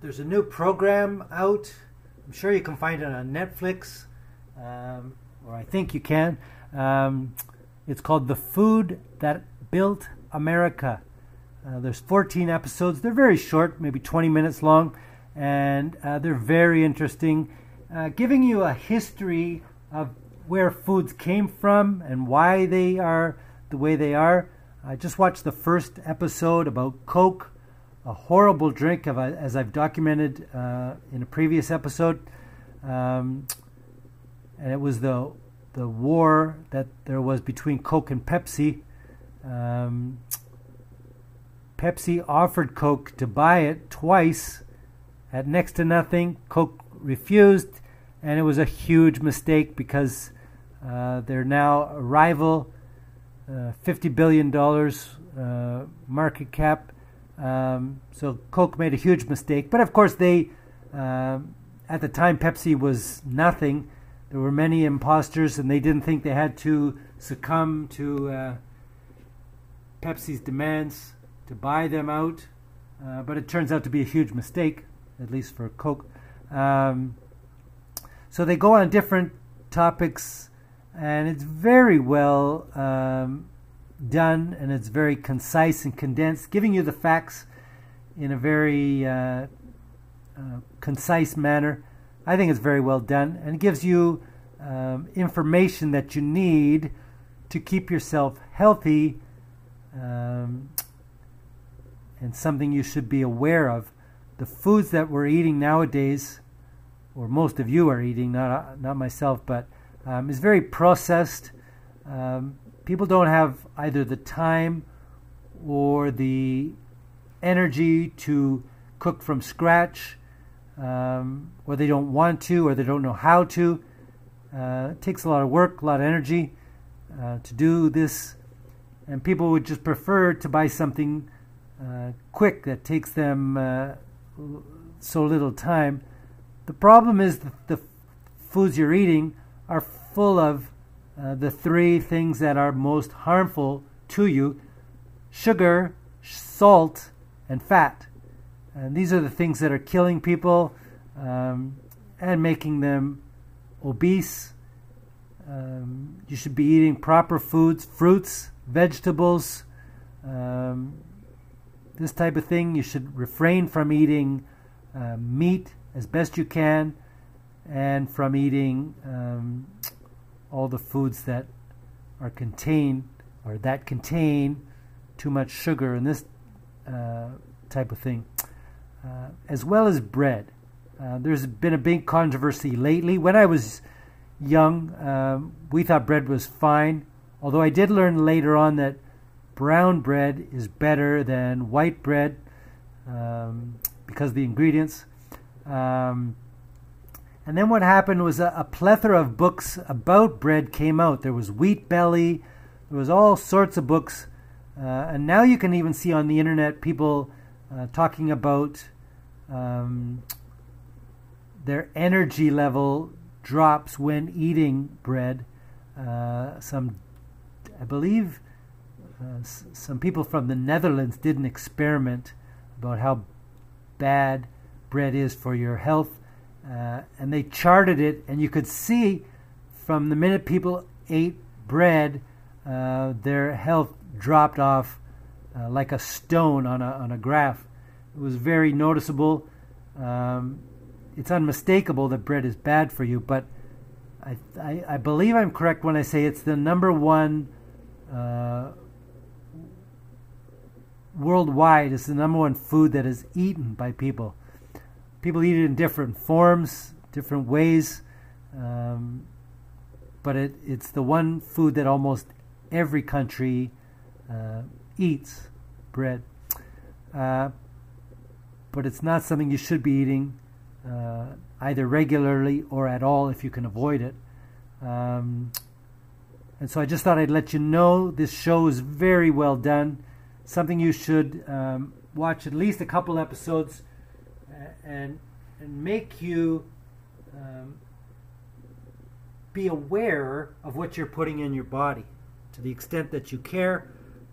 there's a new program out. I'm sure you can find it on Netflix, um, or I think you can. Um, it's called The Food That Built America. Uh, there's 14 episodes. They're very short, maybe 20 minutes long, and uh, they're very interesting, uh, giving you a history of where foods came from and why they are the way they are. I just watched the first episode about Coke, a horrible drink, of, as I've documented uh, in a previous episode. Um, and it was the the war that there was between Coke and Pepsi. Um, Pepsi offered Coke to buy it twice at next to nothing. Coke refused, and it was a huge mistake because uh, they're now a rival, uh, $50 billion uh, market cap. Um, so Coke made a huge mistake. But of course, they, um, at the time, Pepsi was nothing. There were many imposters, and they didn't think they had to succumb to uh, Pepsi's demands to buy them out, uh, but it turns out to be a huge mistake, at least for Coke. Um, so they go on different topics, and it's very well um, done, and it's very concise and condensed, giving you the facts in a very uh, uh, concise manner. I think it's very well done, and it gives you um, information that you need to keep yourself healthy um, and something you should be aware of. The foods that we're eating nowadays, or most of you are eating, not not myself, but um, is very processed. Um, people don't have either the time or the energy to cook from scratch, um, or they don't want to, or they don't know how to. Uh, it takes a lot of work, a lot of energy uh, to do this, and people would just prefer to buy something uh, quick that takes them uh, so little time. The problem is that the foods you're eating are full of uh, the three things that are most harmful to you sugar, salt, and fat. And these are the things that are killing people um, and making them obese. Um, you should be eating proper foods, fruits, vegetables, um, this type of thing. You should refrain from eating uh, meat as best you can and from eating um, all the foods that are contained or that contain too much sugar and this uh, type of thing, uh, as well as bread. Uh, there's been a big controversy lately. When I was young, um, we thought bread was fine, although I did learn later on that brown bread is better than white bread um, because of the ingredients. Um, and then what happened was a, a, plethora of books about bread came out. There was Wheat Belly, there was all sorts of books, uh, and now you can even see on the internet people uh, talking about um, their energy level drops when eating bread. Uh, some, I believe, uh, some people from the Netherlands did an experiment about how bad bread is for your health, uh, and they charted it, and you could see from the minute people ate bread, uh, their health dropped off uh, like a stone on a on a graph. It was very noticeable. Um, it's unmistakable that bread is bad for you, but I, I, I believe I'm correct when I say it's the number one uh, worldwide It's the number one food that is eaten by people. People eat it in different forms, different ways, um, but it, it's the one food that almost every country uh, eats bread. Uh, but it's not something you should be eating uh, either regularly or at all if you can avoid it. Um, and so I just thought I'd let you know this show is very well done something you should um, watch at least a couple episodes and and make you um, be aware of what you're putting in your body to the extent that you care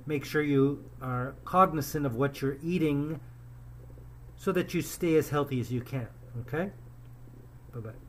make sure you are cognizant of what you're eating so that you stay as healthy as you can. Okay? Bye bye.